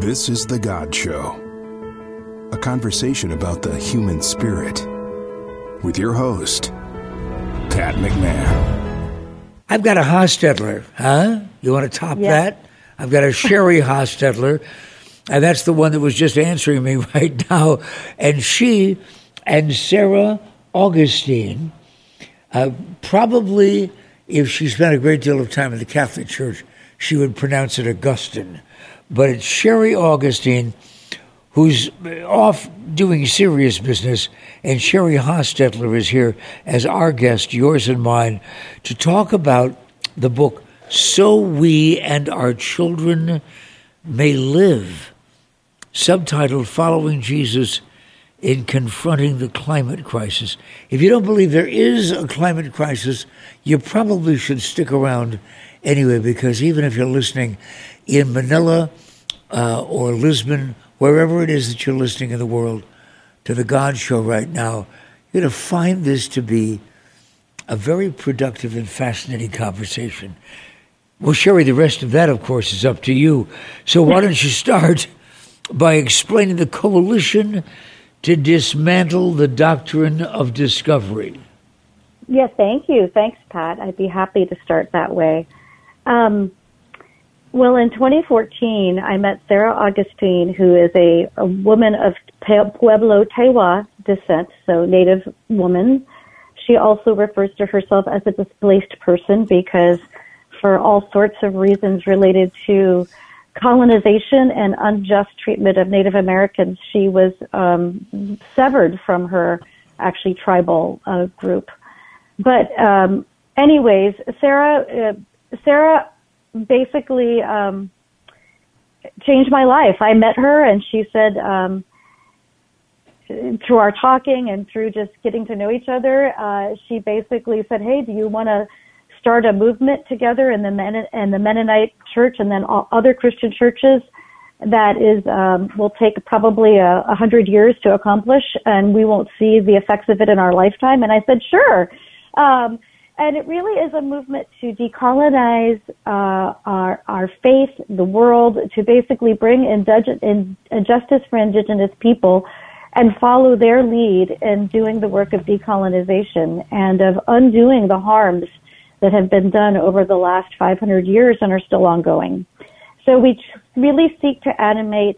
This is The God Show, a conversation about the human spirit with your host, Pat McMahon. I've got a Hostetler, huh? You want to top Yeah. that? I've got a Sheri Hostetler, and that's the one that was just answering me right now. And she and Sarah Augustine, uh, probably if she spent a great deal of time in the Catholic Church, she would pronounce it Augustine. But it's Sherry Augustine who's off doing serious business, and Sheri Hostetler is here as our guest, yours and mine, to talk about the book So We and Our Children May Live, subtitled Following Jesus in Confronting the Climate Crisis. If you don't believe there is a climate crisis, you probably should stick around anyway, because even if you're listening in Manila uh, or Lisbon, wherever it is that you're listening in the world to the God Show right now, you're going to find this to be a very productive and fascinating conversation. Well, Sheri, the rest of that, of course, is up to you. So why don't you start by explaining the coalition to dismantle the doctrine of discovery? Yes, thank you. Thanks, Pat. I'd be happy to start that way. Um, well, in 2014, I met Sarah Augustine, who is a, a woman of Pueblo Tewa descent, so Native woman. She also refers to herself as a displaced person because, for all sorts of reasons related to colonization and unjust treatment of Native Americans, she was um, severed from her actually tribal uh, group. But um, anyways, Sarah, uh, Sarah basically um, changed my life. I met her, and she said, um, through our talking and through just getting to know each other, uh, she basically said, "Hey, do you want to start a movement together in the Men- and the Mennonite Church, and then all other Christian churches?" That is um, will take probably a, a hundred years to accomplish, and we won't see the effects of it in our lifetime. And I said, "Sure." Um, and it really is a movement to decolonize uh, our our faith, the world, to basically bring indig- in, justice for indigenous people, and follow their lead in doing the work of decolonization and of undoing the harms that have been done over the last 500 years and are still ongoing. So we really seek to animate.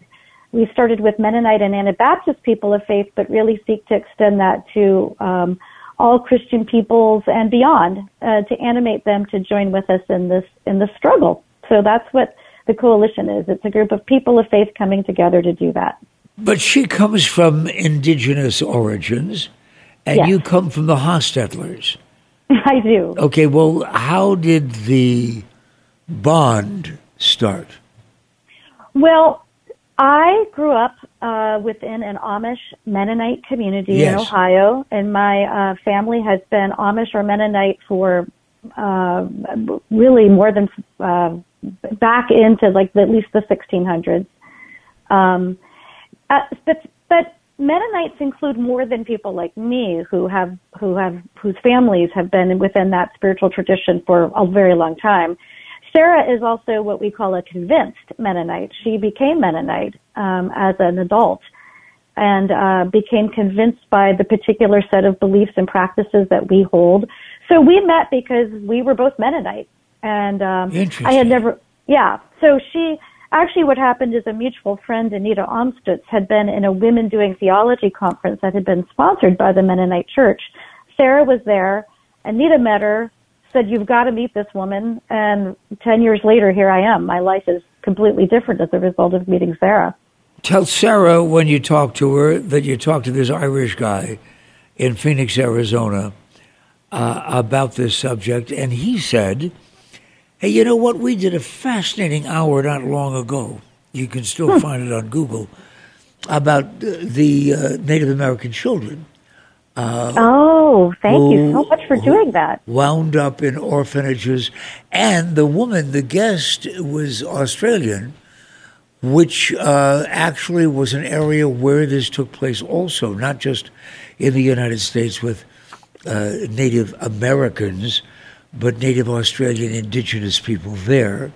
We started with Mennonite and Anabaptist people of faith, but really seek to extend that to um, all Christian peoples and beyond uh, to animate them to join with us in this in the struggle. So that's what the coalition is. It's a group of people of faith coming together to do that. But she comes from indigenous origins, and Yes. you come from the Hostetlers. I do. Okay, well, how did the bond start? Well, I grew up uh, within an Amish Mennonite community in Ohio, and my uh, family has been Amish or Mennonite for uh, really more than uh, back into like the, at least the 1600s. Um, uh, but but Mennonites include more than people like me who have who have whose families have been within that spiritual tradition for a very long time. Sarah is also what we call a convinced Mennonite. She became Mennonite um, as an adult and uh, became convinced by the particular set of beliefs and practices that we hold. So we met because we were both Mennonite, and um, I had never, yeah. So she actually, what happened is a mutual friend, Anita Amstutz, had been in a women doing theology conference that had been sponsored by the Mennonite Church. Sarah was there. Anita met her, said, "You've got to meet this woman." And ten years later, here I am. My life is completely different as a result of meeting Sarah. Tell Sarah when you talk to her that you talked to this Irish guy in Phoenix, Arizona, uh, about this subject, and he said, "Hey, you know what? We did a fascinating hour not long ago. You can still find it on Google about the uh, Native American children." Oh, thank you so much for doing that. wound up in orphanages. And the woman, the guest, was Australian, which uh, actually was an area where this took place also, not just in the United States with uh, Native Americans, but Native Australian indigenous people there.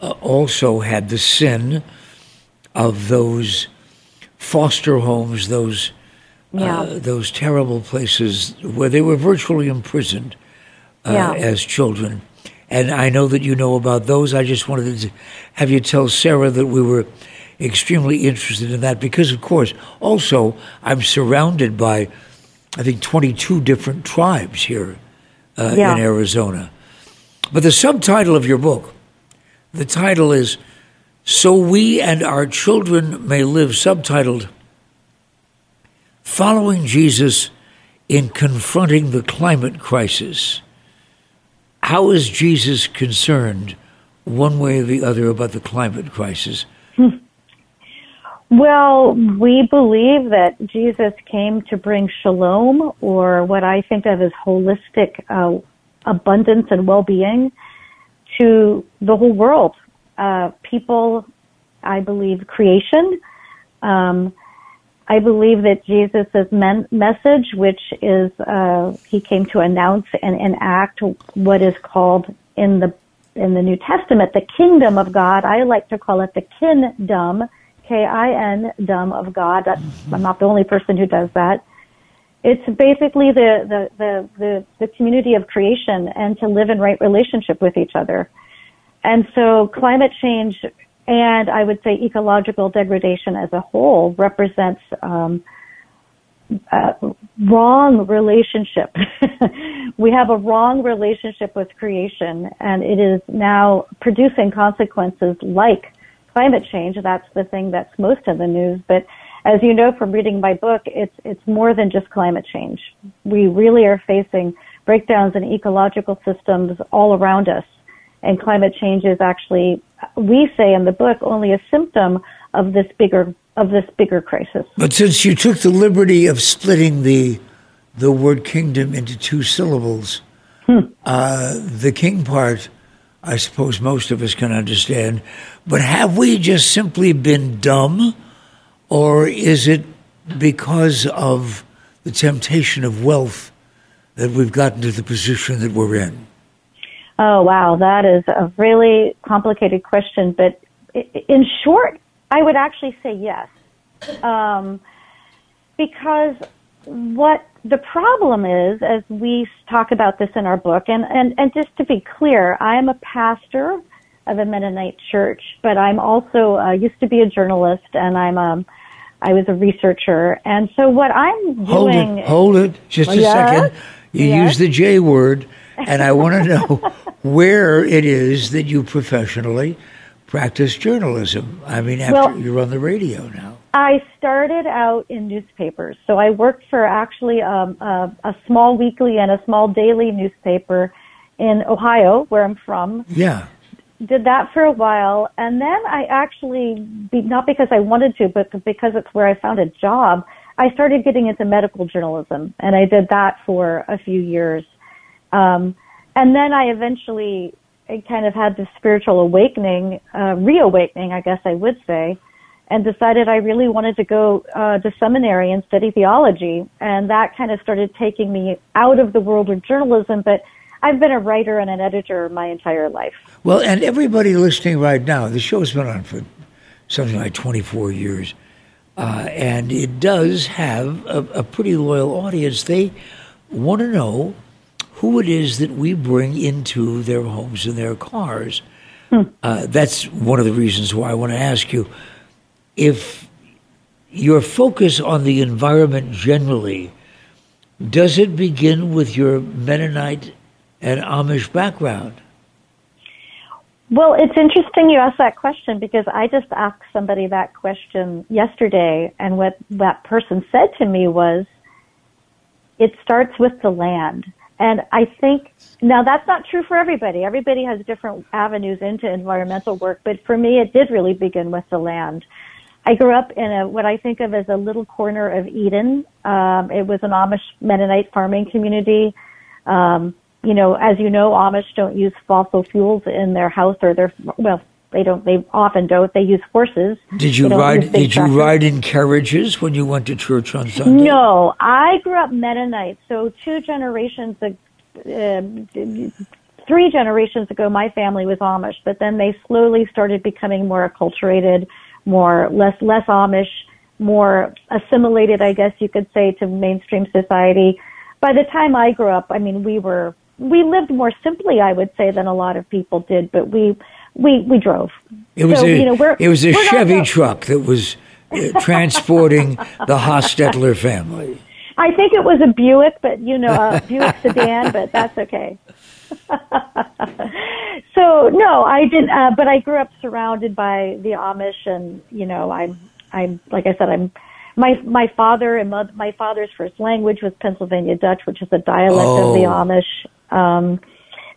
Uh, also had the sin of those foster homes, those Yeah. uh, those terrible places where they were virtually imprisoned uh, Yeah. as children. And I know that you know about those. I just wanted to have you tell Sarah that we were extremely interested in that because, of course, also I'm surrounded by, I think, 22 different tribes here uh, Yeah. in Arizona. But the subtitle of your book, the title is So We and Our Children May Live, subtitled Following Jesus in Confronting the Climate Crisis. How is Jesus concerned, one way or the other, about the climate crisis? Well, we believe that Jesus came to bring shalom, or what I think of as holistic uh, abundance and well-being, to the whole world. Uh, people, I believe, creation. Um, I believe that Jesus' men- message, which is uh, he came to announce and enact what is called in the in the New Testament the kingdom of God. I like to call it the kingdom, K-I-N, dom of God. That's, I'm not the only person who does that. It's basically the, the, the, the, the community of creation and to live in right relationship with each other. And so climate change and I would say ecological degradation as a whole represents um, a wrong relationship. we have a wrong relationship with creation, and it is now producing consequences like climate change. That's the thing that's most in the news. But as you know from reading my book, it's it's more than just climate change. We really are facing breakdowns in ecological systems all around us and climate change is actually, we say in the book, only a symptom of this bigger of this bigger crisis. But since you took the liberty of splitting the the word kingdom into two syllables, uh, the king part, I suppose most of us can understand. But have we just simply been dumb, or is it because of the temptation of wealth that we've gotten to the position that we're in? Oh wow, that is a really complicated question. But in short, I would actually say yes, um, because what the problem is, as we talk about this in our book, and, and, and just to be clear, I am a pastor of a Mennonite church, but I'm also uh, used to be a journalist, and I'm um, I was a researcher, and so what I'm doing. Hold it, hold it, just a Yes? second. You Yes? use the J word, and I want to know where it is that you professionally practice journalism. I mean, after Well- you're on the radio now. I started out in newspapers. So I worked for actually um, a, a small weekly and a small daily newspaper in Ohio, where I'm from. Yeah. Did that for a while, and then I actually, be, not because I wanted to, but because it's where I found a job, I started getting into medical journalism, and I did that for a few years. Um, and then I eventually I kind of had this spiritual awakening, uh, reawakening, I guess I would say, and decided I really wanted to go uh, to seminary and study theology. And that kind of started taking me out of the world of journalism. But I've been a writer and an editor my entire life. Well, and everybody listening right now, the show's been on for something like 24 years, uh, and it does have a, a pretty loyal audience. They want to know who it is that we bring into their homes and their cars. Uh, that's one of the reasons why I want to ask you if your focus on the environment generally does it begin with your Mennonite and Amish background? Well, it's interesting you asked that question because I just asked somebody that question yesterday, and what that person said to me was, it starts with the land. And I think, now that's not true for everybody. Everybody has different avenues into environmental work, but for me, it did really begin with the land. I grew up in a, what I think of as a little corner of Eden. Um, it was an Amish Mennonite farming community. Um, you know, as you know, Amish don't use fossil fuels in their house or their, well, they don't, they often don't. They use horses. Did you ride? Did you ride in carriages when you went to church on Sunday? No, I grew up Mennonite, so two generations, um, three generations ago, my family was Amish, but then they slowly started becoming more acculturated, more less less Amish, more assimilated, I guess you could say, to mainstream society. By the time I grew up, I mean we were we lived more simply, I would say, than a lot of people did, but we we we drove. It was so, a you know, it was a Chevy truck that was uh, transporting the Hostetler family. I think it was a Buick, but you know, a Buick sedan, but that's okay. so no, I didn't. Uh, but I grew up surrounded by the Amish, and you know, I'm, I'm like I said, I'm. My my father and my, my father's first language was Pennsylvania Dutch, which is a dialect oh. of the oh. Amish. Um,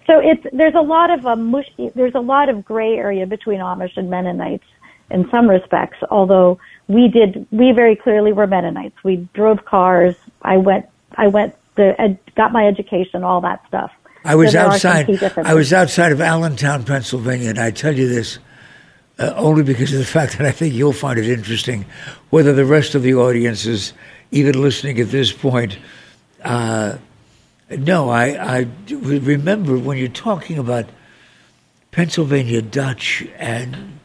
so it's there's a lot of a mush, there's a lot of gray area between Amish and Mennonites in some respects. Although we did, we very clearly were Mennonites. We drove cars. I went, I went, the, ed, got my education, all that stuff. I was so outside. I was outside of Allentown, Pennsylvania, and I tell you this uh, only because of the fact that I think you'll find it interesting. Whether the rest of the audience is even listening at this point, uh, no, I, I remember when you're talking about Pennsylvania Dutch and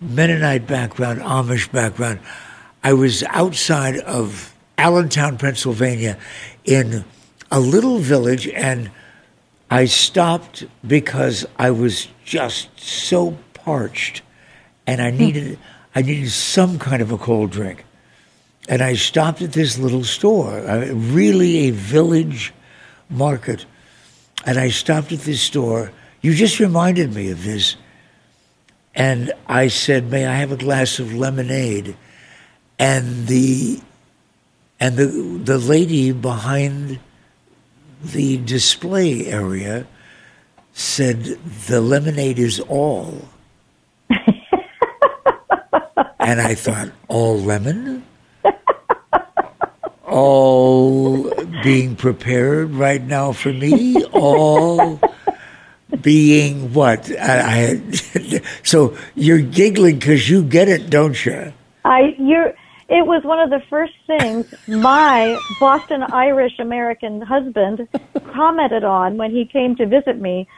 Mennonite background, Amish background. I was outside of Allentown, Pennsylvania, in a little village, and I stopped because I was just so parched, and I needed I needed some kind of a cold drink, and I stopped at this little store, uh, really a village market, and I stopped at this store. You just reminded me of this and I said, "May I have a glass of lemonade?" And the and the the lady behind the display area said, "The lemonade is all." and I thought, "All lemon?" all being prepared right now for me, all being what? I, I so you're giggling because you get it, don't you? I you're. It was one of the first things my Boston Irish American husband commented on when he came to visit me.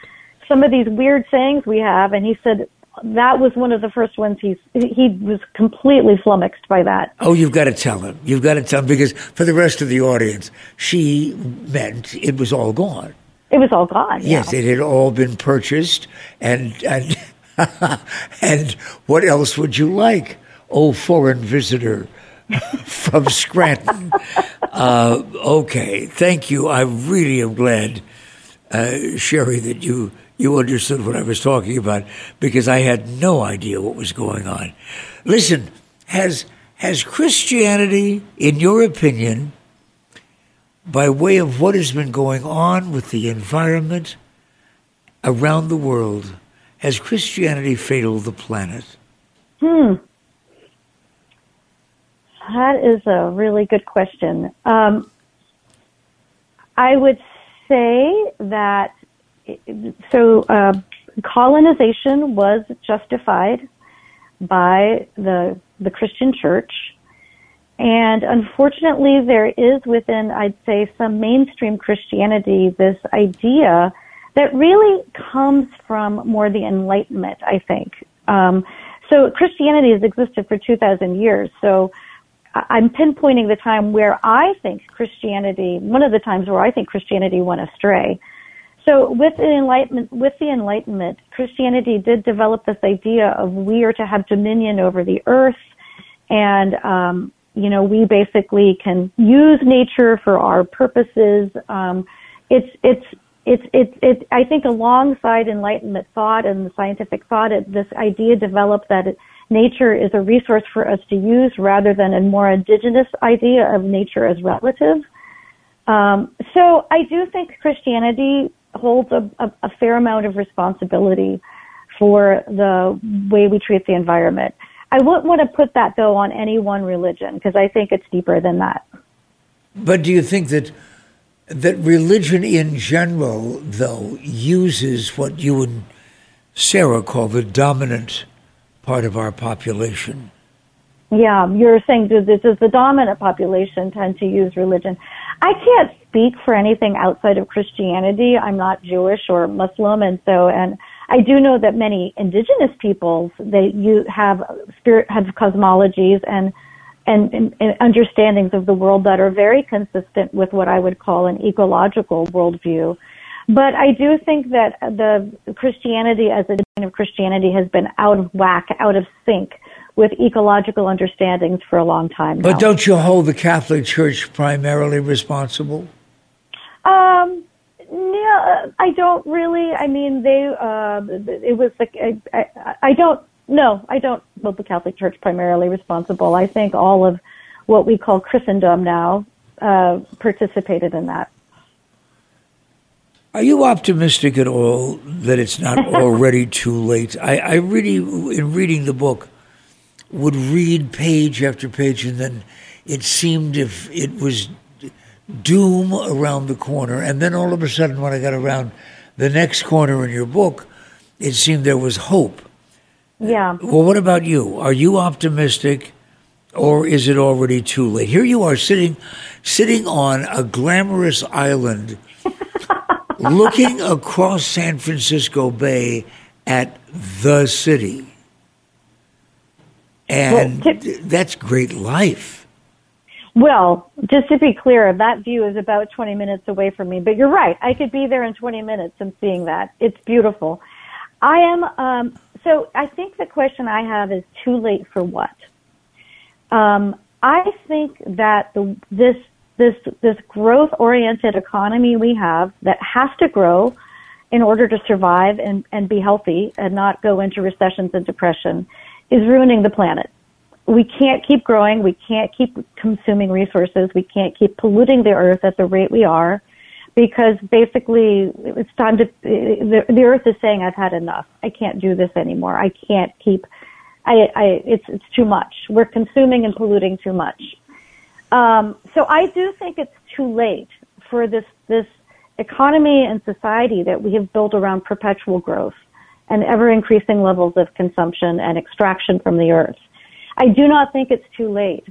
Some of these weird sayings we have, and he said that was one of the first ones he's he was completely flummoxed by that. Oh, you've got to tell him. You've got to tell him because for the rest of the audience, she meant it was all gone. It was all gone. Yes, it had all been purchased, and and and what else would you like, oh foreign visitor from Scranton? uh, okay, thank you. I really am glad, uh, Sheri, that you you understood what I was talking about because I had no idea what was going on. Listen, has has Christianity, in your opinion? by way of what has been going on with the environment around the world, has Christianity failed the planet? Hmm. That is a really good question. Um, I would say that so uh, colonization was justified by the the Christian Church and unfortunately, there is within, I'd say, some mainstream Christianity this idea that really comes from more the Enlightenment, I think. Um, so Christianity has existed for 2,000 years. So I'm pinpointing the time where I think Christianity, one of the times where I think Christianity went astray. So with the Enlightenment, with the Enlightenment, Christianity did develop this idea of we are to have dominion over the earth and um, you know, we basically can use nature for our purposes. Um, it's, it's, it's, it's, it's, I think alongside Enlightenment thought and the scientific thought, it, this idea developed that it, nature is a resource for us to use rather than a more indigenous idea of nature as relative. Um, so I do think Christianity holds a, a, a fair amount of responsibility for the way we treat the environment. I wouldn't want to put that though on any one religion because I think it's deeper than that. But do you think that that religion in general, though, uses what you and Sarah call the dominant part of our population? Yeah, you're saying does, does the dominant population tend to use religion? I can't speak for anything outside of Christianity. I'm not Jewish or Muslim, and so and I do know that many indigenous peoples they you have spirit have cosmologies and, and and, and understandings of the world that are very consistent with what I would call an ecological worldview. But I do think that the Christianity as a kind of Christianity has been out of whack, out of sync with ecological understandings for a long time. But don't you hold the Catholic Church primarily responsible? Um, yeah, I don't really. I mean, they. Uh, it was like I, I, I don't. No, I don't hold the Catholic Church primarily responsible. I think all of what we call Christendom now uh, participated in that. Are you optimistic at all that it's not already too late? I, I really, in reading the book, would read page after page, and then it seemed if it was doom around the corner, and then all of a sudden, when I got around the next corner in your book, it seemed there was hope. Yeah. Well, what about you? Are you optimistic, or is it already too late? Here you are sitting, sitting on a glamorous island looking across San Francisco Bay at the city. And Well, t- that's great life. Well, just to be clear, that view is about 20 minutes away from me, but you're right. I could be there in 20 minutes and seeing that. It's beautiful. I am, um, so I think the question I have is too late for what? Um, I think that the, this, this, this growth oriented economy we have that has to grow in order to survive and, and be healthy and not go into recessions and depression is ruining the planet we can't keep growing. We can't keep consuming resources. We can't keep polluting the earth at the rate we are because basically it's time to, the, the earth is saying, I've had enough. I can't do this anymore. I can't keep, I, I, it's, it's too much. We're consuming and polluting too much. Um, so I do think it's too late for this, this economy and society that we have built around perpetual growth and ever increasing levels of consumption and extraction from the earth. I do not think it's too late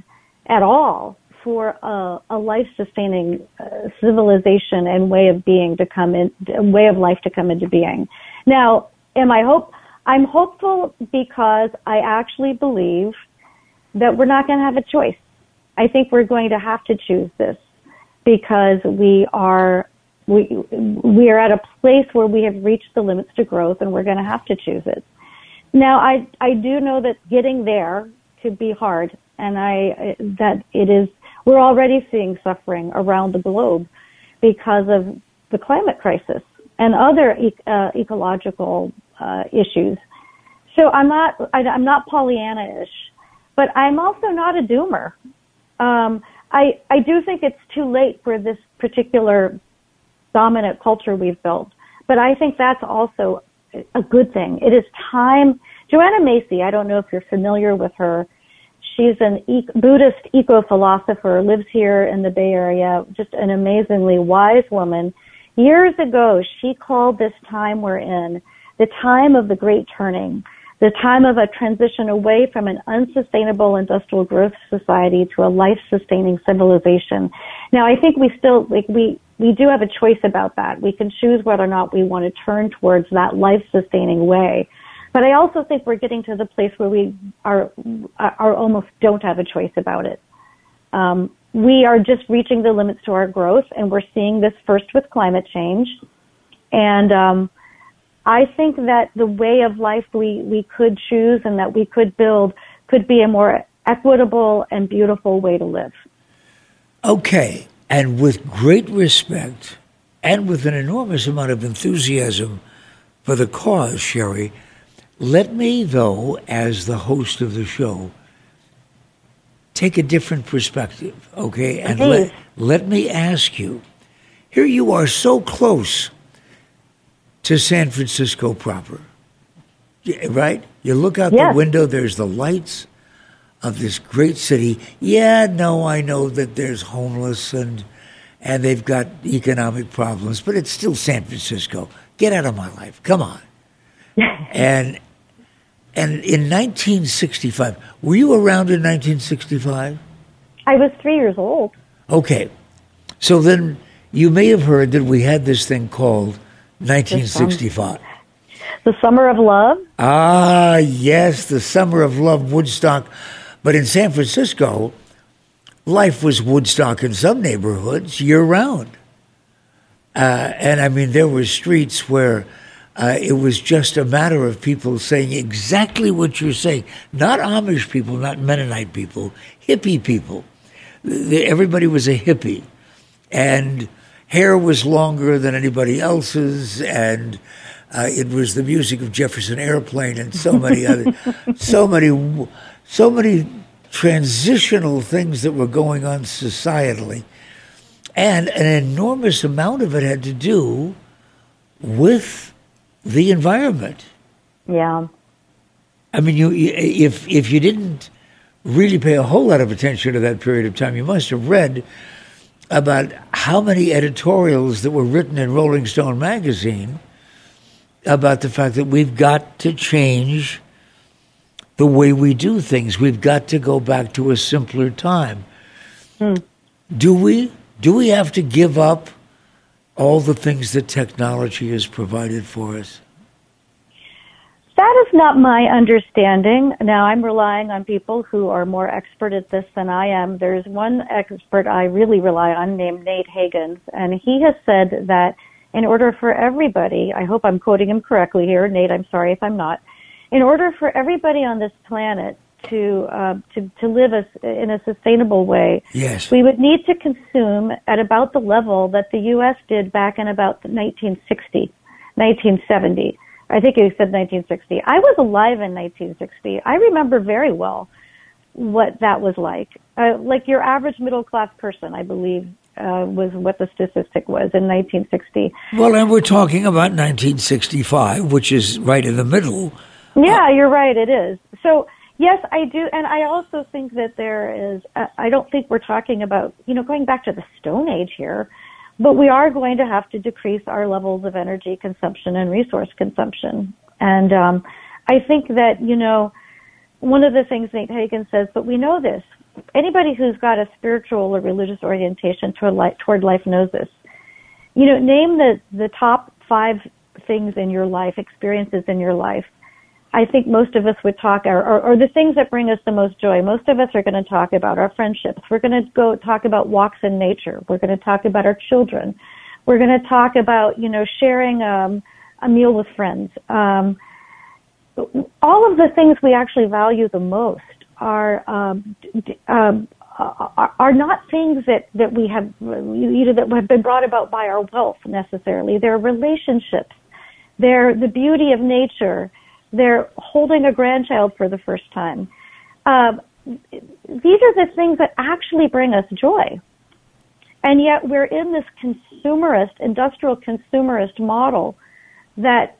at all for a, a life-sustaining uh, civilization and way of being to come in, way of life to come into being. Now, am I hope? I'm hopeful because I actually believe that we're not going to have a choice. I think we're going to have to choose this because we are we we are at a place where we have reached the limits to growth and we're going to have to choose it. Now, I I do know that getting there to be hard, and I that it is. We're already seeing suffering around the globe because of the climate crisis and other uh, ecological uh, issues. So I'm not I, am not Pollyanna-ish, but I'm also not a doomer. Um, I I do think it's too late for this particular dominant culture we've built, but I think that's also a good thing. It is time. Joanna Macy, I don't know if you're familiar with her. She's an Buddhist eco-philosopher, lives here in the Bay Area, just an amazingly wise woman. Years ago, she called this time we're in the time of the great turning, the time of a transition away from an unsustainable industrial growth society to a life-sustaining civilization. Now, I think we still, like, we, we do have a choice about that. We can choose whether or not we want to turn towards that life-sustaining way. But I also think we're getting to the place where we are, are almost don't have a choice about it. Um, we are just reaching the limits to our growth, and we're seeing this first with climate change. And um, I think that the way of life we, we could choose and that we could build could be a more equitable and beautiful way to live. Okay, and with great respect and with an enormous amount of enthusiasm for the cause, Sheri, let me, though, as the host of the show, take a different perspective, okay? And let, let me ask you here you are so close to San Francisco proper, right? You look out the window, there's the lights of this great city. Yeah, no, I know that there's homeless and and they've got economic problems, but it's still San Francisco. Get out of my life. Come on. and and in 1965, were you around in 1965? I was three years old. Okay. So then you may have heard that we had this thing called 1965. The Summer of Love? Ah, yes, the Summer of Love, Woodstock. But in San Francisco, life was Woodstock in some neighborhoods year round. Uh, and I mean, there were streets where uh, it was just a matter of people saying exactly what you're saying. Not Amish people, not Mennonite people, hippie people. Everybody was a hippie. And hair was longer than anybody else's. And uh, it was the music of Jefferson Airplane and so many other, so many, so many transitional things that were going on societally. And an enormous amount of it had to do with the environment. Yeah. I mean, you if if you didn't really pay a whole lot of attention to that period of time, you must have read about how many editorials that were written in Rolling Stone magazine about the fact that we've got to change the way we do things. We've got to go back to a simpler time. Hmm. Do we? Do we have to give up all the things that technology has provided for us? That is not my understanding. Now, I'm relying on people who are more expert at this than I am. There's one expert I really rely on named Nate Hagens, and he has said that in order for everybody, I hope I'm quoting him correctly here, Nate, I'm sorry if I'm not, in order for everybody on this planet to uh, to to live a, in a sustainable way, yes, we would need to consume at about the level that the U.S. did back in about 1960, 1970. I think he said 1960. I was alive in 1960. I remember very well what that was like. Uh, like your average middle class person, I believe, uh, was what the statistic was in 1960. Well, and we're talking about 1965, which is right in the middle. Yeah, uh, you're right. It is. So Yes, I do, and I also think that there is. Uh, I don't think we're talking about you know going back to the Stone Age here, but we are going to have to decrease our levels of energy consumption and resource consumption. And um, I think that you know one of the things Nate Hagen says, but we know this. Anybody who's got a spiritual or religious orientation toward life, toward life knows this. You know, name the the top five things in your life, experiences in your life I think most of us would talk, or, or, or, the things that bring us the most joy. Most of us are going to talk about our friendships. We're going to go talk about walks in nature. We're going to talk about our children. We're going to talk about, you know, sharing um, a meal with friends. Um, all of the things we actually value the most are um, um, are, not things that that we have you either that have been brought about by our wealth necessarily. They're relationships. They're the beauty of nature they're holding a grandchild for the first time. Um, these are the things that actually bring us joy. And yet we're in this consumerist, industrial consumerist model that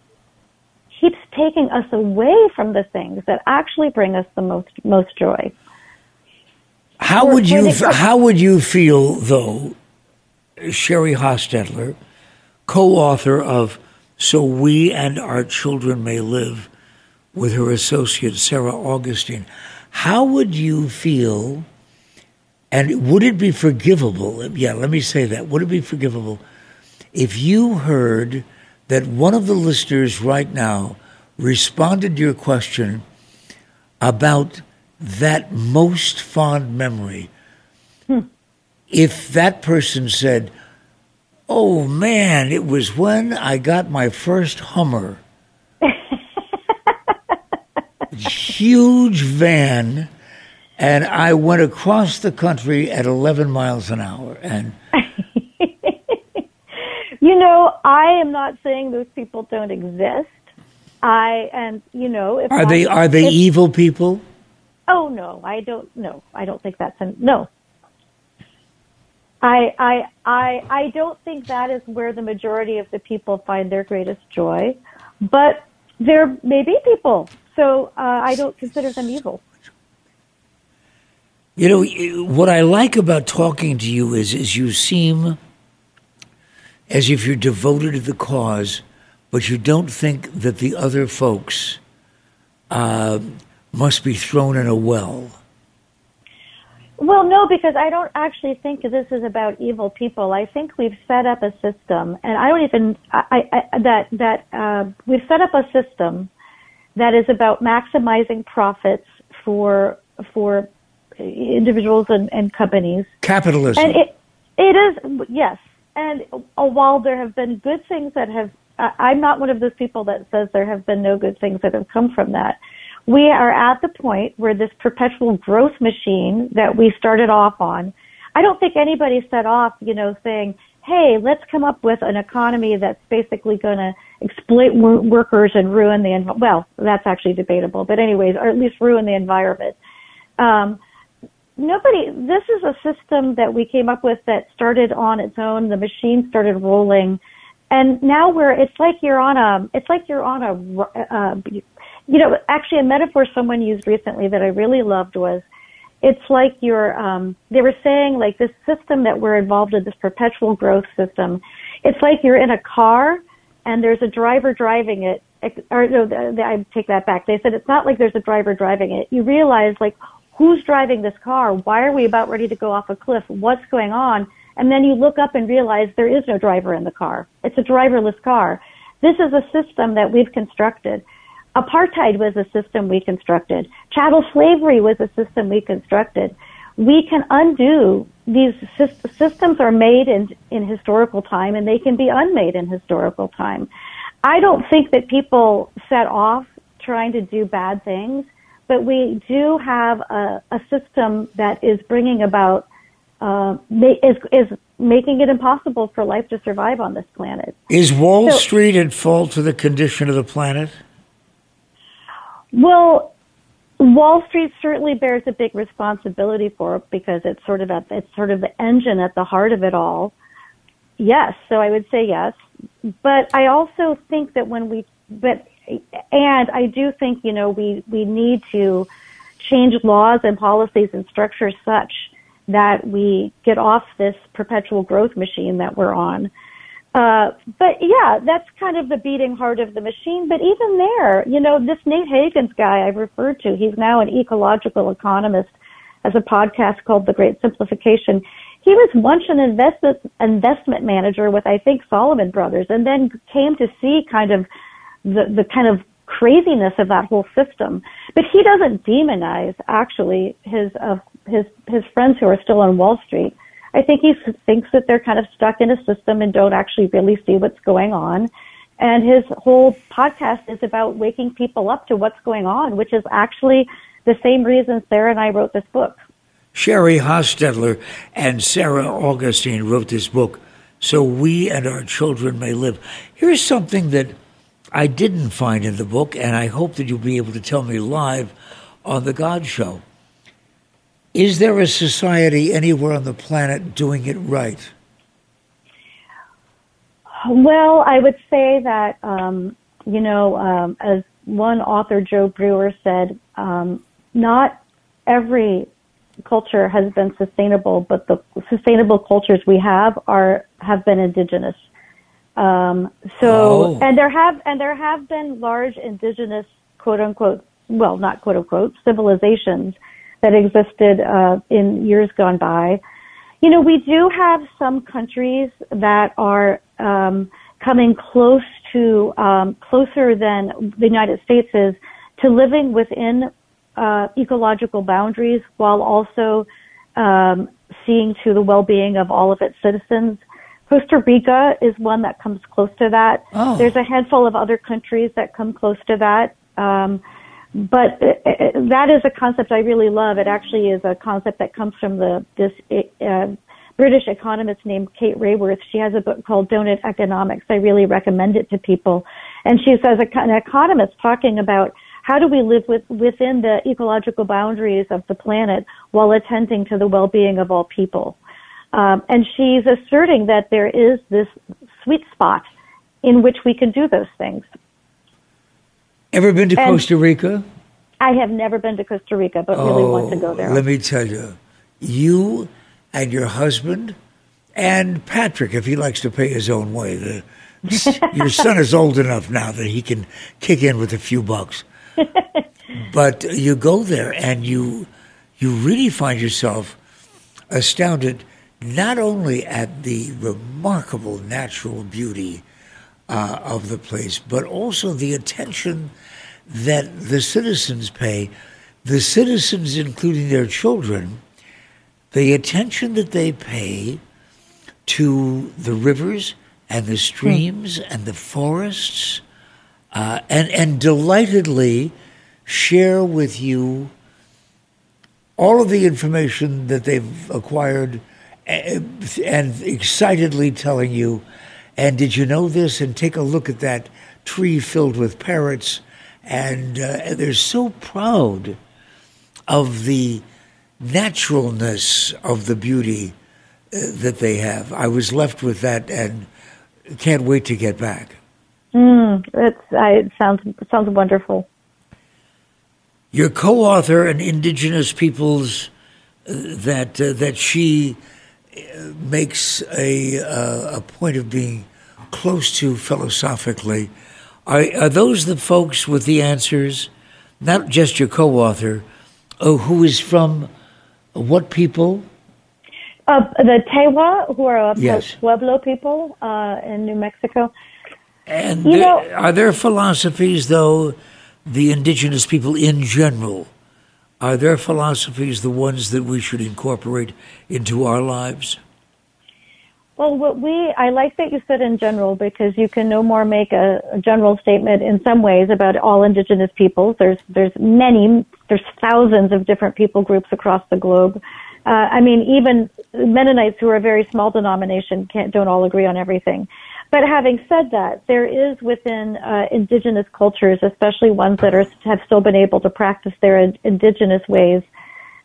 keeps taking us away from the things that actually bring us the most most joy. How would you how would you feel though, Sheri Hostetler, co-author of "So We and Our Children May Live," with her associate Sarah Augustine. How would you feel? And would it be forgivable? Yeah, let me say that. Would it be forgivable if you heard that one of the listeners right now responded to your question about that most fond memory? Hmm. If that person said, Oh man, it was when I got my first Hummer huge van, and I went across the country at 11 miles an hour. And you know, I am not saying those people don't exist. I and you know, are I, they are they if, evil people? Oh no, I don't. No, I don't think that's a no. I, I, I, I don't think that is where the majority of the people find their greatest joy, but there may be people so uh, I don't consider them evil. You know, what I like about talking to you is, is you seem as if you're devoted to the cause, but you don't think that the other folks uh, must be thrown in a well. Well, no, because I don't actually think this is about evil people. I think we've set up a system, and I don't even I, I, that that uh, we've set up a system that is about maximizing profits for for individuals and, and companies. Capitalism. And it it is yes, and uh, while there have been good things that have, uh, I'm not one of those people that says there have been no good things that have come from that we are at the point where this perpetual growth machine that we started off on, I don't think anybody set off, you know, saying, hey, let's come up with an economy that's basically going to exploit workers and ruin the, env- well, that's actually debatable, but anyways, or at least ruin the environment. Um, nobody, this is a system that we came up with that started on its own. The machine started rolling. And now we're, it's like you're on a, it's like you're on a, uh, you know, actually a metaphor someone used recently that I really loved was it's like you're um they were saying like this system that we're involved in this perpetual growth system it's like you're in a car and there's a driver driving it. Or no I take that back. They said it's not like there's a driver driving it. You realize like who's driving this car? Why are we about ready to go off a cliff? What's going on? And then you look up and realize there is no driver in the car. It's a driverless car. This is a system that we've constructed Apartheid was a system we constructed. Chattel slavery was a system we constructed. We can undo these systems are made in, in historical time and they can be unmade in historical time. I don't think that people set off trying to do bad things, but we do have a, a system that is bringing about uh, is is making it impossible for life to survive on this planet. Is Wall so, Street at fault for the condition of the planet? Well, Wall Street certainly bears a big responsibility for it because it's sort of at, it's sort of the engine at the heart of it all. Yes, so I would say yes, but I also think that when we but and I do think you know we we need to change laws and policies and structures such that we get off this perpetual growth machine that we're on. Uh, but yeah, that's kind of the beating heart of the machine. But even there, you know, this Nate Hagens guy I've referred to, he's now an ecological economist, has a podcast called The Great Simplification. He was once an investment investment manager with I think Salomon Brothers, and then came to see kind of the the kind of craziness of that whole system. But he doesn't demonize actually his uh, his his friends who are still on Wall Street I think he thinks that they're kind of stuck in a system and don't actually really see what's going on. And his whole podcast is about waking people up to what's going on, which is actually the same reason Sarah and I wrote this book. Sheri Hostetler and Sarah Augustine wrote this book so we and our children may live. Here's something that I didn't find in the book, and I hope that you'll be able to tell me live on The God Show. Is there a society anywhere on the planet doing it right? Well, I would say that, um, you know, um, as one author, Joe Brewer, said, um, not every culture has been sustainable, but the sustainable cultures we have are have been indigenous. Um, so, oh. and there have and there have been large indigenous, quote unquote, well, not quote unquote, civilizations that existed uh, in years gone by. You know, we do have some countries that are um, coming close to um, closer than the United States is to living within uh, ecological boundaries while also um, seeing to the well-being of all of its citizens. Costa Rica is one that comes close to that. Oh. There's a handful of other countries that come close to that. Um, but uh, uh, that is a concept I really love. It actually is a concept that comes from the this uh, British economist named Kate Raworth. She has a book called Doughnut Economics. I really recommend it to people. And she says an economist talking about how do we live with, within the ecological boundaries of the planet while attending to the well-being of all people. Um, and she's asserting that there is this sweet spot in which we can do those things. Ever been to and Costa Rica? I have never been to Costa Rica, but oh, really want to go oh, there. Let me tell you, you and your husband and Patrick, if he likes to pay his own way, the, your son is old enough now that he can kick in with a few bucks. but you go there and you you really find yourself astounded not only at the remarkable natural beauty uh, of the place, but also the attention that the citizens pay, the citizens, including their children, the attention that they pay to the rivers and the streams mm. and the forests, uh, and, and delightedly share with you all of the information that they've acquired and excitedly telling you, and did you know this? And take a look at that tree filled with parrots. And, uh, they're so proud of the naturalness of the beauty uh, that they have. I was left with that and can't wait to get back. Mm, I, it sounds it sounds wonderful. Your co-author and indigenous peoples uh, that uh, that she makes a, uh, a point of being close to philosophically. Are, are those the folks with the answers? Not just your co author, oh, who is from what people? Uh, the Tewa, who are yes. Pueblo people uh, in New Mexico. And there, know, are there philosophies, though, the indigenous people in general, are their philosophies the ones that we should incorporate into our lives? Well, what we, I like that you said in general because you can no more make a, a, general statement in some ways about all indigenous peoples. There's, there's many, there's thousands of different people groups across the globe. Uh, I mean, even Mennonites who are a very small denomination can't, don't all agree on everything. But having said that, there is within uh, indigenous cultures, especially ones that are, have still been able to practice their indigenous ways,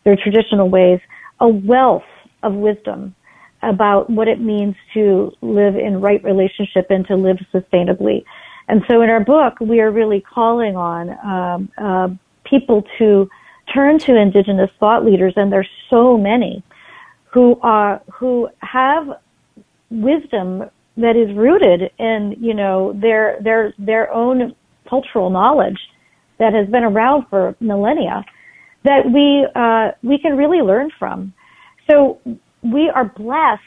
their traditional ways, a wealth of wisdom about what it means to live in right relationship and to live sustainably. And so in our book, we are really calling on um, uh, people to turn to indigenous thought leaders, and there's so many who are who have wisdom that is rooted in you know their their their own cultural knowledge that has been around for millennia that we uh, we can really learn from. So we are blessed.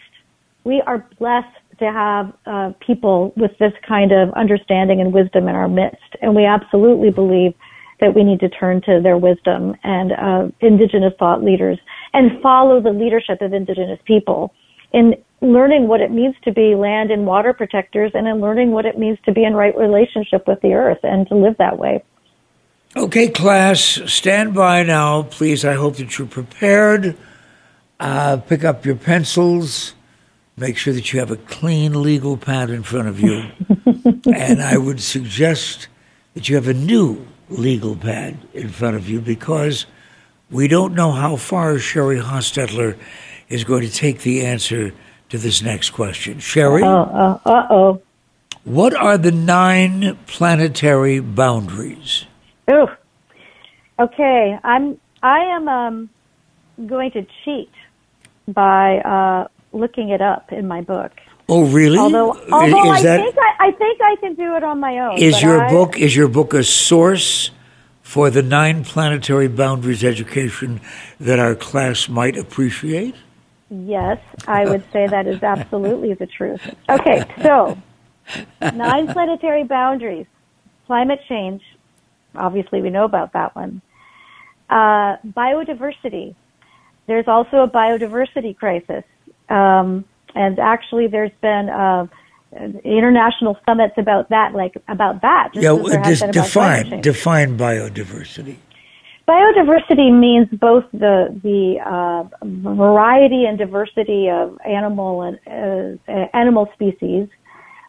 We are blessed to have uh, people with this kind of understanding and wisdom in our midst, and we absolutely believe that we need to turn to their wisdom and uh, indigenous thought leaders and follow the leadership of indigenous people in learning what it means to be land and water protectors and in learning what it means to be in right relationship with the earth and to live that way. Okay, class, stand by now, please. I hope that you're prepared. Uh, pick up your pencils. Make sure that you have a clean legal pad in front of you. and I would suggest that you have a new legal pad in front of you because we don't know how far Sheri Hostetler is going to take the answer to this next question. Sheri? Uh oh. What are the nine planetary boundaries? Oh, okay. I'm I am um, going to cheat by uh, looking it up in my book. Oh, really? Although, although I that, think I, I, think I can do it on my own. Is your I, book is your book a source for the nine planetary boundaries education that our class might appreciate? Yes, I would say that is absolutely the truth. Okay, so nine planetary boundaries, climate change, obviously we know about that one. Uh, biodiversity, there's also a biodiversity crisis. Um, and actually there's been uh, international summits about that, like about that. yeah, just define define biodiversity. Biodiversity means both the the uh, variety and diversity of animal and uh, animal species,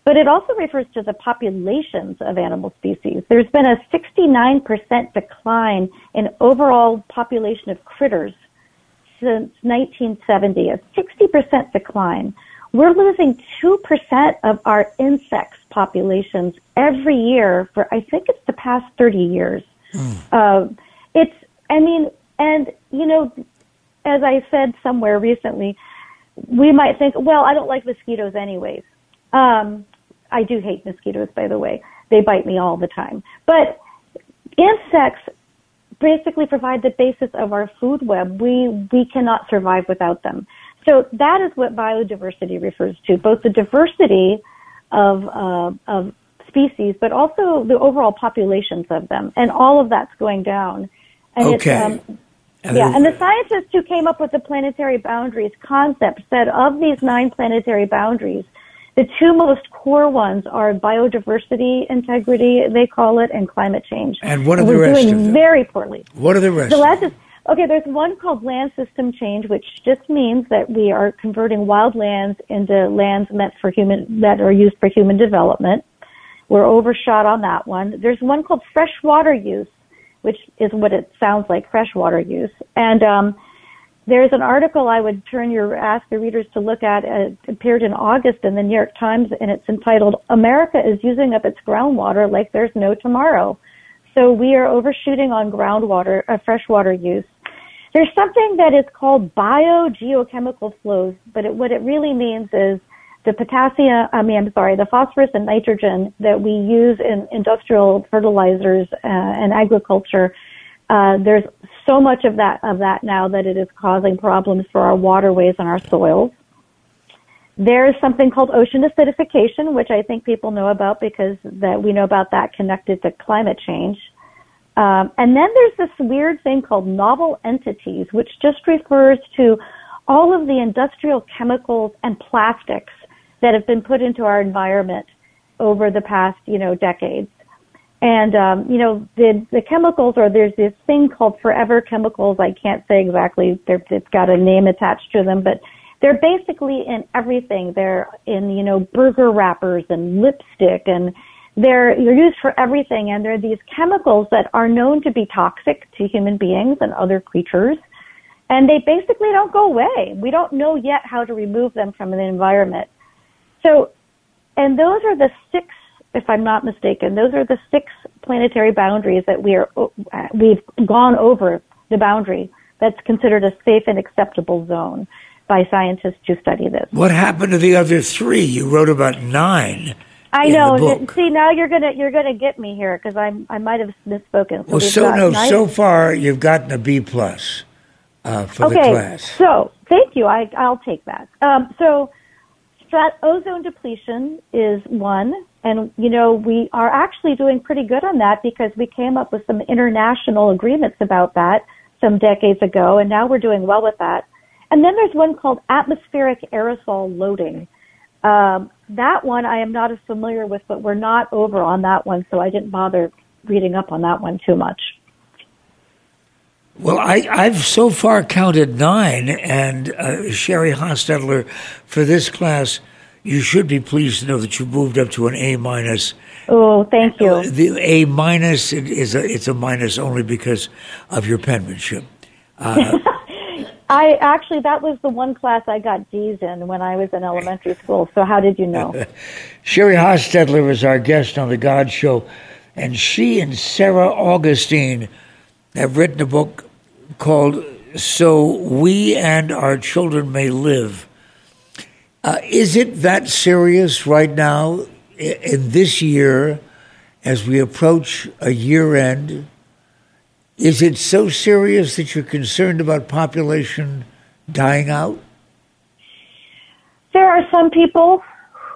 but it also refers to the populations of animal species. There's been a 69% decline in overall population of critters since 1970, a 60% decline. We're losing 2% of our insects populations every year for, I think it's the past 30 years. Mm. Uh, it's, I mean, and, you know, as I said somewhere recently, we might think, well, I don't like mosquitoes anyways. Um, I do hate mosquitoes, by the way. They bite me all the time. But insects basically provide the basis of our food web. We, we cannot survive without them. So that is what biodiversity refers to, both the diversity of, uh, of species, but also the overall populations of them. And all of that's going down. And okay. Um, and yeah, and the scientists who came up with the planetary boundaries concept said of these nine planetary boundaries, the two most core ones are biodiversity integrity, they call it, and climate change. And what are and the we're rest doing of them? very poorly. What are the rest? The last is okay. There's one called land system change, which just means that we are converting wild lands into lands meant for human that are used for human development. We're overshot on that one. There's one called freshwater use, which is what it sounds like, freshwater use. And um, there's an article I would turn your ask your readers to look at. It appeared in August in the New York Times, and it's entitled "America is using up its groundwater like there's no tomorrow." So we are overshooting on groundwater, uh, freshwater use. There's something that is called biogeochemical flows, but it, what it really means is the potassium, I mean, I'm sorry, the phosphorus and nitrogen that we use in industrial fertilizers uh, and agriculture. Uh, there's so much of that of that now that it is causing problems for our waterways and our soils. There's something called ocean acidification, which I think people know about because that we know about that connected to climate change. Um, and then there's this weird thing called novel entities, which just refers to all of the industrial chemicals and plastics that have been put into our environment over the past, you know, decades. And um, you know, the the chemicals or there's this thing called forever chemicals. I can't say exactly. They're, it's got a name attached to them, but they're basically in everything. They're in you know burger wrappers and lipstick, and they're they're used for everything. And they're these chemicals that are known to be toxic to human beings and other creatures. And they basically don't go away. We don't know yet how to remove them from the environment. So, and those are the six, if I'm not mistaken, those are the six planetary boundaries that we are, we've gone over the boundary that's considered a safe and acceptable zone by scientists who study this. What happened to the other three? You wrote about nine. I know. See, now you're gonna you're gonna get me here because I'm I might have misspoken. So well, so no. Nine. So far, you've gotten a B plus uh, for okay, the class. So thank you. I I'll take that. Um, so strat- ozone depletion is one. And, you know, we are actually doing pretty good on that because we came up with some international agreements about that some decades ago, and now we're doing well with that. And then there's one called atmospheric aerosol loading. Um, that one I am not as familiar with, but we're not over on that one, so I didn't bother reading up on that one too much. Well, I, have so far counted nine, and uh, Sheri Hostetler, for this class, you should be pleased to know that you moved up to an A minus. Oh, thank you. Uh, the A minus is a, it's a minus only because of your penmanship. Uh, I actually that was the one class I got D's in when I was in elementary school. So how did you know? Sheri Hostetler was our guest on the God Show, and she and Sarah Augustine have written a book called So We and Our Children May Live. Uh, is it that serious right now in this year as we approach a year end? Is it so serious that you're concerned about population dying out? There are some people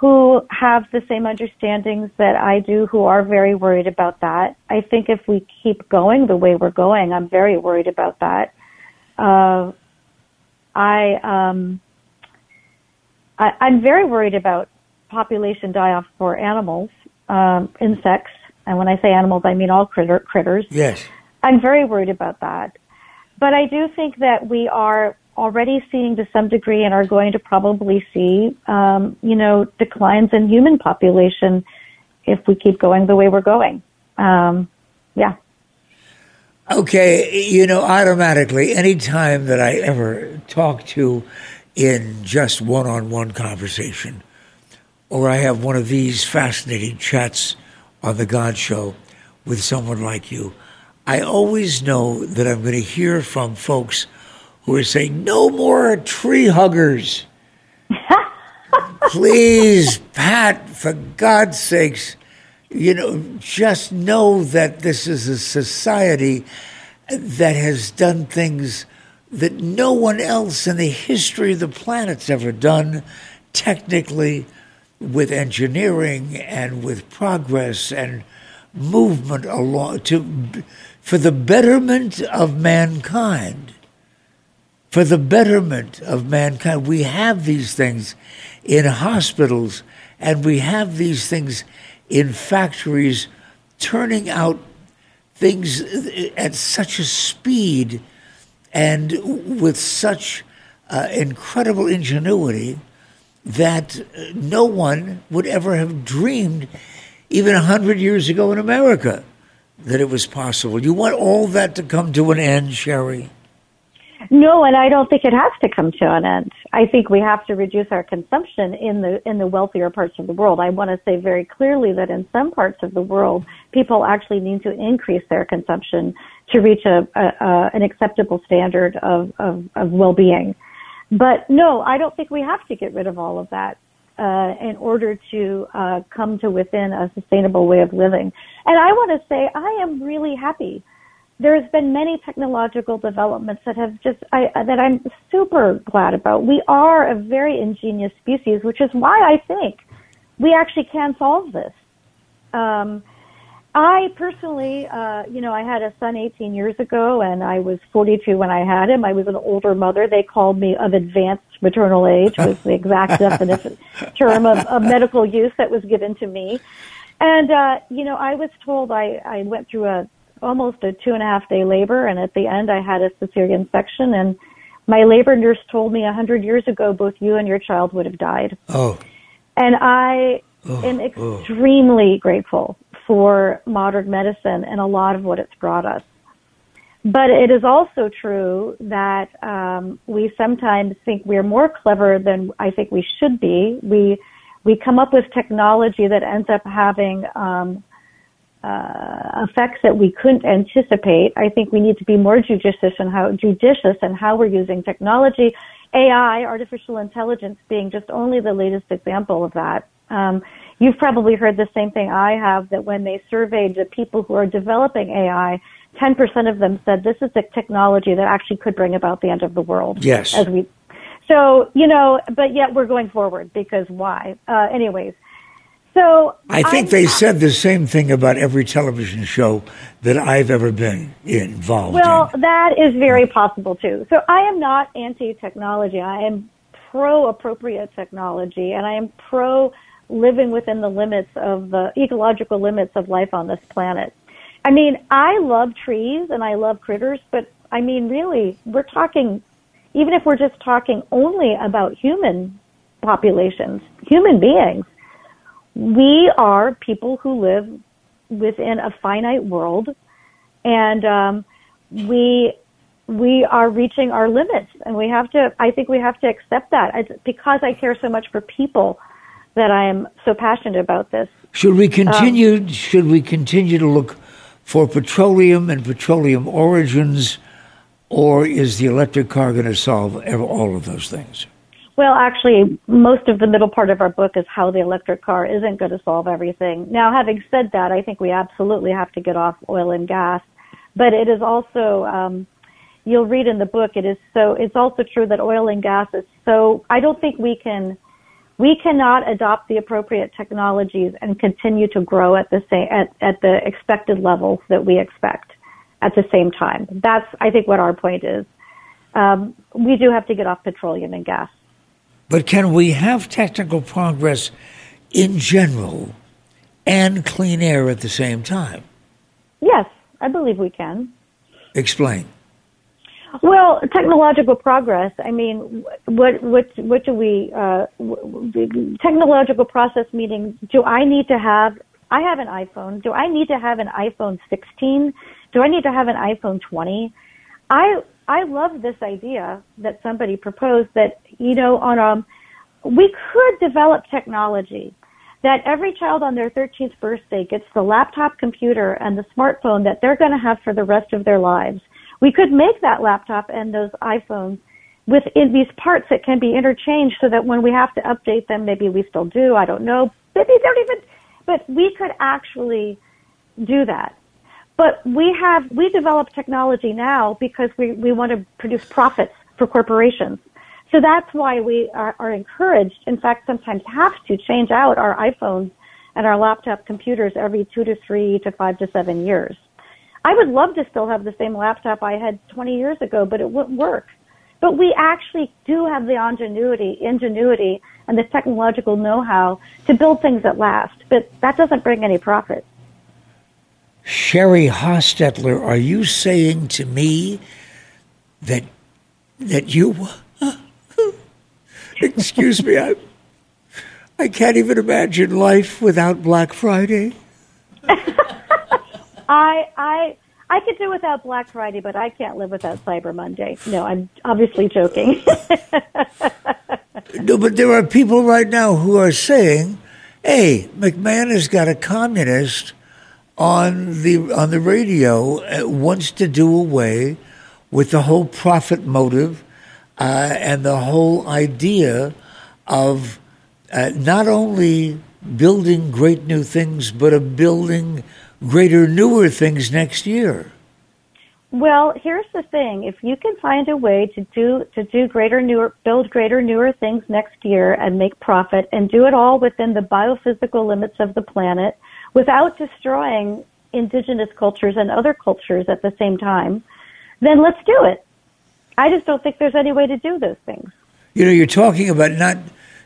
who have the same understandings that I do who are very worried about that. I think if we keep going the way we're going, I'm very worried about that. Uh, I, um, I, I'm very worried about population die-off for animals, um, insects, and when I say animals, I mean all critter, critters. Yes. I'm very worried about that. But I do think that we are already seeing to some degree and are going to probably see, um, you know, declines in human population if we keep going the way we're going. Um, yeah. Okay, you know, automatically, any time that I ever talk to in just one on one conversation, or I have one of these fascinating chats on The God Show with someone like you, I always know that I'm going to hear from folks who are saying, no more tree huggers. Please, Pat, for God's sakes, you know, just know that this is a society that has done things that no one else in the history of the planet's ever done technically with engineering and with progress and movement along to for the betterment of mankind for the betterment of mankind we have these things in hospitals and we have these things in factories turning out things at such a speed and with such uh, incredible ingenuity that no one would ever have dreamed, even a hundred years ago in America, that it was possible. You want all that to come to an end, Sheri? No, and I don't think it has to come to an end. I think we have to reduce our consumption in the in the wealthier parts of the world. I want to say very clearly that in some parts of the world, people actually need to increase their consumption to reach a, a, a an acceptable standard of, of, of well-being. But no, I don't think we have to get rid of all of that uh, in order to uh, come to within a sustainable way of living. And I want to say I am really happy. There's been many technological developments that have just I, that I'm super glad about. We are a very ingenious species, which is why I think we actually can solve this. Um, I personally, uh, you know, I had a son 18 years ago and I was 42 when I had him. I was an older mother. They called me of advanced maternal age was the exact definition term of, of medical use that was given to me. And, uh, you know, I was told I, I went through a, almost a two and a half day labor and at the end I had a cesarean section and my labor nurse told me a hundred years ago both you and your child would have died. Oh. And I oh, am extremely oh. grateful for modern medicine and a lot of what it's brought us. But it is also true that um, we sometimes think we're more clever than I think we should be. We we come up with technology that ends up having um, uh, effects that we couldn't anticipate. I think we need to be more judicious in how judicious in how we're using technology. AI, artificial intelligence, being just only the latest example of that. Um, You've probably heard the same thing I have that when they surveyed the people who are developing AI, 10% of them said this is a technology that actually could bring about the end of the world. Yes. As we, so, you know, but yet we're going forward because why? Uh, anyways. So I think I'm, they said the same thing about every television show that I've ever been involved well, in. Well, that is very possible too. So I am not anti-technology. I am pro appropriate technology and I am pro living within the limits of the ecological limits of life on this planet. I mean, I love trees and I love critters, but I mean, really, we're talking, even if we're just talking only about human populations, human beings, we are people who live within a finite world and um, we we are reaching our limits and we have to i think we have to accept that it's because i care so much for people that I am so passionate about this. Should we continue? Um, should we continue to look for petroleum and petroleum origins, or is the electric car going to solve all of those things? Well, actually, most of the middle part of our book is how the electric car isn't going to solve everything. Now, having said that, I think we absolutely have to get off oil and gas, but it is also um, you'll read in the book. It is so. It's also true that oil and gas is so. I don't think we can we cannot adopt the appropriate technologies and continue to grow at the same at, at the expected levels that we expect at the same time. That's I think what our point is. Um, we do have to get off petroleum and gas. But can we have technical progress in general and clean air at the same time? Yes, I believe we can. Explain. Well, technological progress. I mean, what what what do we? Uh, technological process meaning, do I need to have? I have an iPhone. Do I need to have an iPhone 16? Do I need to have an iPhone 20? I I love this idea that somebody proposed that you know on um we could develop technology that every child on their 13th birthday gets the laptop computer and the smartphone that they're going to have for the rest of their lives we could make that laptop and those iPhones with in these parts that can be interchanged so that when we have to update them, maybe we still do. I don't know. Maybe they don't even, but we could actually do that. But we have, we develop technology now because we, we want to produce profits for corporations. So that's why we are, are encouraged, in fact, sometimes have to change out our iPhones and our laptop computers every two to three to five to seven years. I would love to still have the same laptop I had 20 years ago, but it wouldn't work. But we actually do have the ingenuity, ingenuity and the technological know-how to build things that last, but that doesn't bring any profit. Sheri Hostetler, are you saying to me that that you excuse me, I I can't even imagine life without Black Friday. I I I could do without Black Friday, but I can't live without Cyber Monday. No, I'm obviously joking. no, but there are people right now who are saying, "Hey, McMahon has got a communist on the on the radio uh, wants to do away with the whole profit motive uh, and the whole idea of uh, not only building great new things, but of building greater, newer things next year. Well, here's the thing: if you can find a way to do to do greater, newer, build greater, newer things next year and make profit, and do it all within the biophysical limits of the planet, without destroying indigenous cultures and other cultures at the same time, then let's do it. I just don't think there's any way to do those things. You know, you're talking about not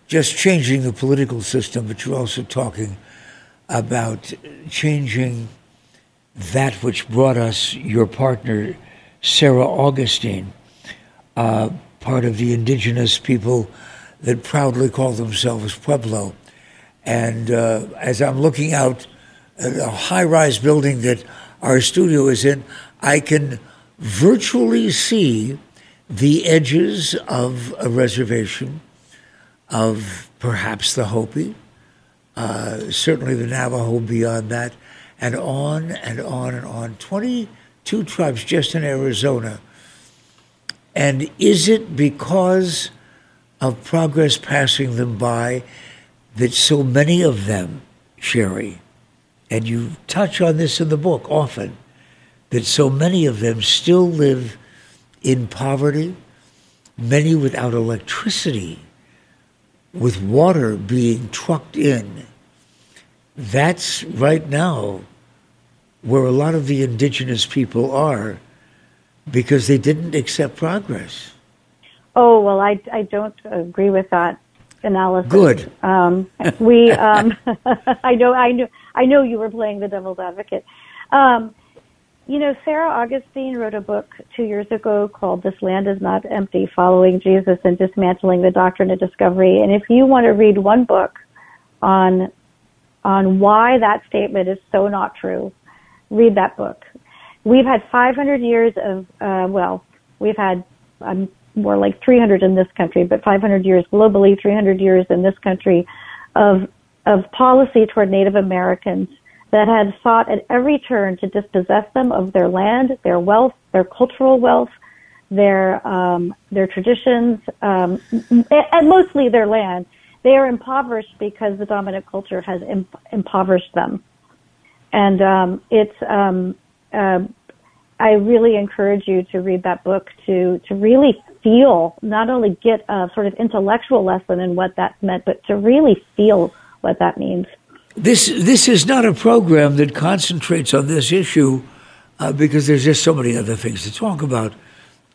just changing the political system, but you're also talking about changing that which brought us your partner, Sarah Augustine, uh, part of the indigenous people that proudly call themselves Pueblo. And uh, as I'm looking out a high rise building that our studio is in, I can virtually see the edges of a reservation of perhaps the Hopi, uh, certainly the Navajo beyond that, and on and on and on. 22 tribes just in Arizona. And is it because of progress passing them by that so many of them, Sheri, and you touch on this in the book often, that so many of them still live in poverty, many without electricity, with water being trucked in. That's right now where a lot of the indigenous people are because they didn't accept progress. Oh, well, I, I don't agree with that analysis. Good. Um, we, um, I know, I know, I know you were playing the devil's advocate. Um, you know, Sarah Augustine wrote a book two years ago called This Land is Not Empty, Following Jesus and Dismantling the Doctrine of Discovery. And if you want to read one book on, on why that statement is so not true, read that book. We've had 500 years of, uh, well, we've had um, more like 300 in this country, but 500 years globally, 300 years in this country of, of policy toward Native Americans that had sought at every turn to dispossess them of their land, their wealth, their cultural wealth, their um, their traditions, um, and mostly their land. They are impoverished because the dominant culture has imp- impoverished them, and um, it's. Um, uh, I really encourage you to read that book to to really feel, not only get a sort of intellectual lesson in what that meant, but to really feel what that means. This this is not a program that concentrates on this issue uh, because there's just so many other things to talk about.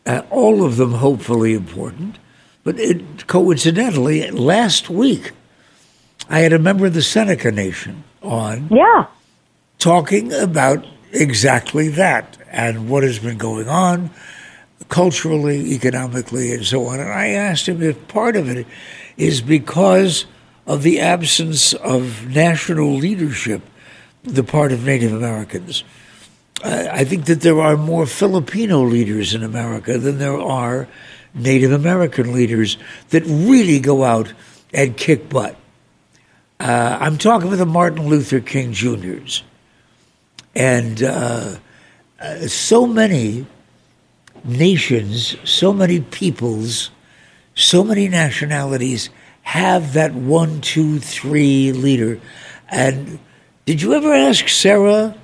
Uh, all of them hopefully important, but it, coincidentally, last week I had a member of the Seneca Nation on. Yeah. Talking about exactly that and what has been going on culturally, economically, and so on. And I asked him if part of it is because of the absence of national leadership the part of Native Americans. I think that there are more Filipino leaders in America than there are Native American leaders that really go out and kick butt. Uh, I'm talking with the Martin Luther King Juniors. And uh, uh, so many nations, so many peoples, so many nationalities have that one, two, three leader. And did you ever ask Sarah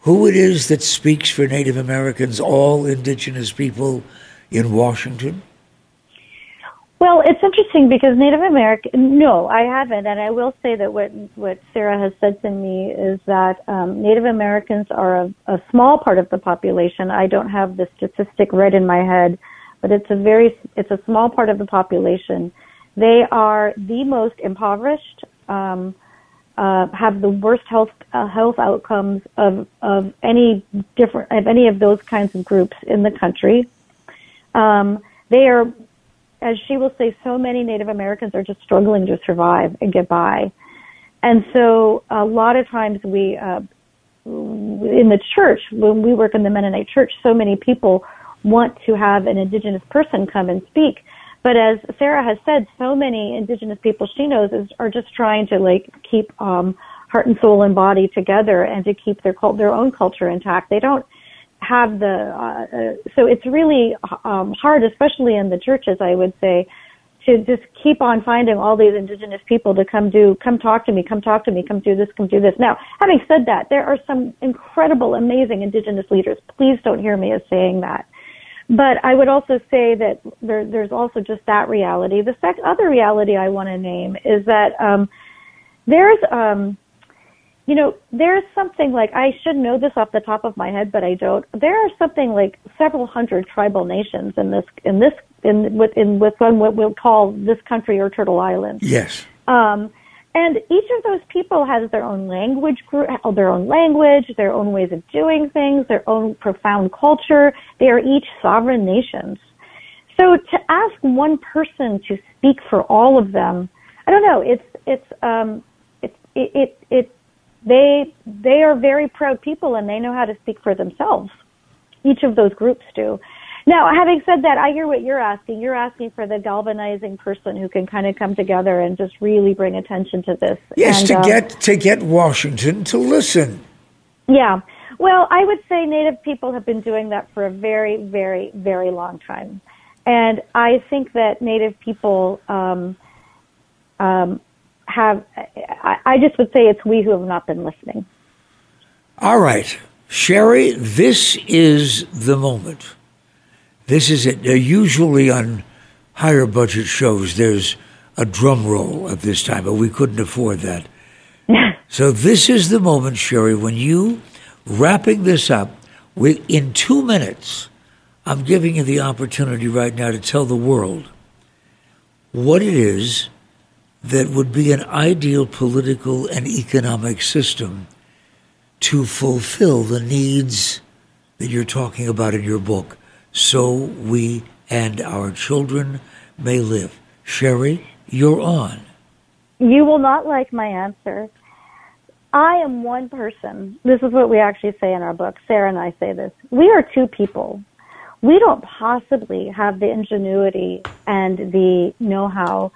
who it is that speaks for Native Americans, all indigenous people in Washington? It's interesting because Native American, no, I haven't. And I will say that what, what Sarah has said to me is that um, Native Americans are a, a small part of the population. I don't have the statistic right in my head, but it's a very, it's a small part of the population. They are the most impoverished, um, uh, have the worst health uh, health outcomes of of any different of any of those kinds of groups in the country. Um, they are as she will say, so many Native Americans are just struggling to survive and get by. And so a lot of times we, uh, in the church, when we work in the Mennonite church, so many people want to have an indigenous person come and speak. But as Sarah has said, so many indigenous people she knows is, are just trying to like keep um, heart and soul and body together and to keep their cult, their own culture intact. They don't have the uh, uh, so it's really um, hard, especially in the churches, I would say, to just keep on finding all these indigenous people to come do, come talk to me, come talk to me, come do this, come do this. Now, having said that, there are some incredible, amazing indigenous leaders. Please don't hear me as saying that. But I would also say that there, there's also just that reality. The sec- other reality I want to name is that um, there's um, you know, there's something like I should know this off the top of my head, but I don't. There are something like several hundred tribal nations in this in this in within within what we'll call this country or Turtle Island. Yes. Um, and each of those people has their own language, their own language, their own ways of doing things, their own profound culture. They are each sovereign nations. So to ask one person to speak for all of them, I don't know. It's it's um, it's it it, it they they are very proud people and they know how to speak for themselves. Each of those groups do. Now, having said that, I hear what you're asking. You're asking for the galvanizing person who can kind of come together and just really bring attention to this. Yes, and, to uh, get to get Washington to listen. Yeah. Well, I would say Native people have been doing that for a very, very, very long time, and I think that Native people um, um, have, I, just would say it's we who have not been listening. All right. Sheri, this is the moment. This is it. Uh, usually on higher budget shows, there's a drum roll at this time, but we couldn't afford that. so this is the moment, Sheri, when you, wrapping this up, in two minutes, I'm giving you the opportunity right now to tell the world what it is that would be an ideal political and economic system to fulfill the needs that you're talking about in your book, so we and our children may live. Sheri, you're on. You will not like my answer. I am one person. This is what we actually say in our book. Sarah and I say this. We are two people. We don't possibly have the ingenuity and the know-how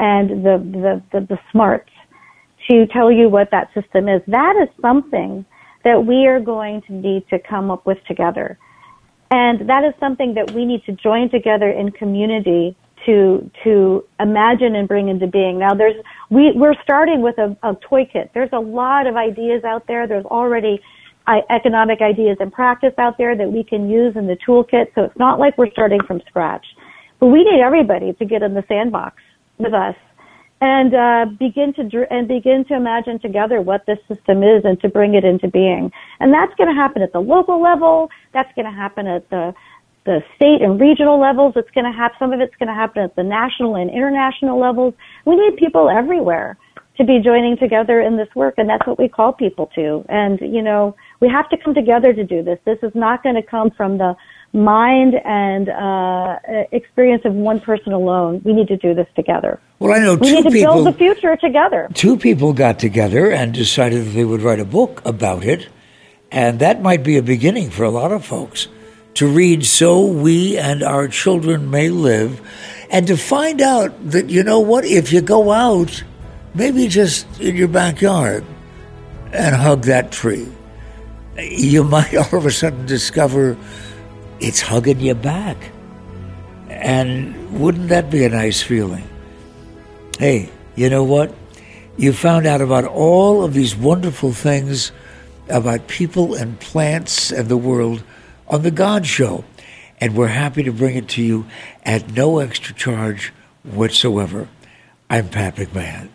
and the, the, the, the smarts to tell you what that system is. That is something that we are going to need to come up with together. And that is something that we need to join together in community to to imagine and bring into being. Now there's we we're starting with a, a toy kit. There's a lot of ideas out there. There's already uh, economic ideas and practice out there that we can use in the toolkit. So it's not like we're starting from scratch. But we need everybody to get in the sandbox with us and uh, begin to dr- and begin to imagine together what this system is and to bring it into being. And that's going to happen at the local level. That's going to happen at the the state and regional levels. It's going to happen. Some of it's going to happen at the national and international levels. We need people everywhere to be joining together in this work, and that's what we call people to. And you know, we have to come together to do this. This is not going to come from the mind and uh, experience of one person alone. We need to do this together. Well, I know we two need to people. build the future together. Two people got together and decided that they would write a book about it, and that might be a beginning for a lot of folks to read "So We and Our Children May Live," and to find out that you know what, if you go out, maybe just in your backyard, and hug that tree, you might all of a sudden discover it's hugging you back. And wouldn't that be a nice feeling? Hey, you know what? You found out about all of these wonderful things about people and plants and the world on The God Show. And we're happy to bring it to you at no extra charge whatsoever. I'm Pat McMahon.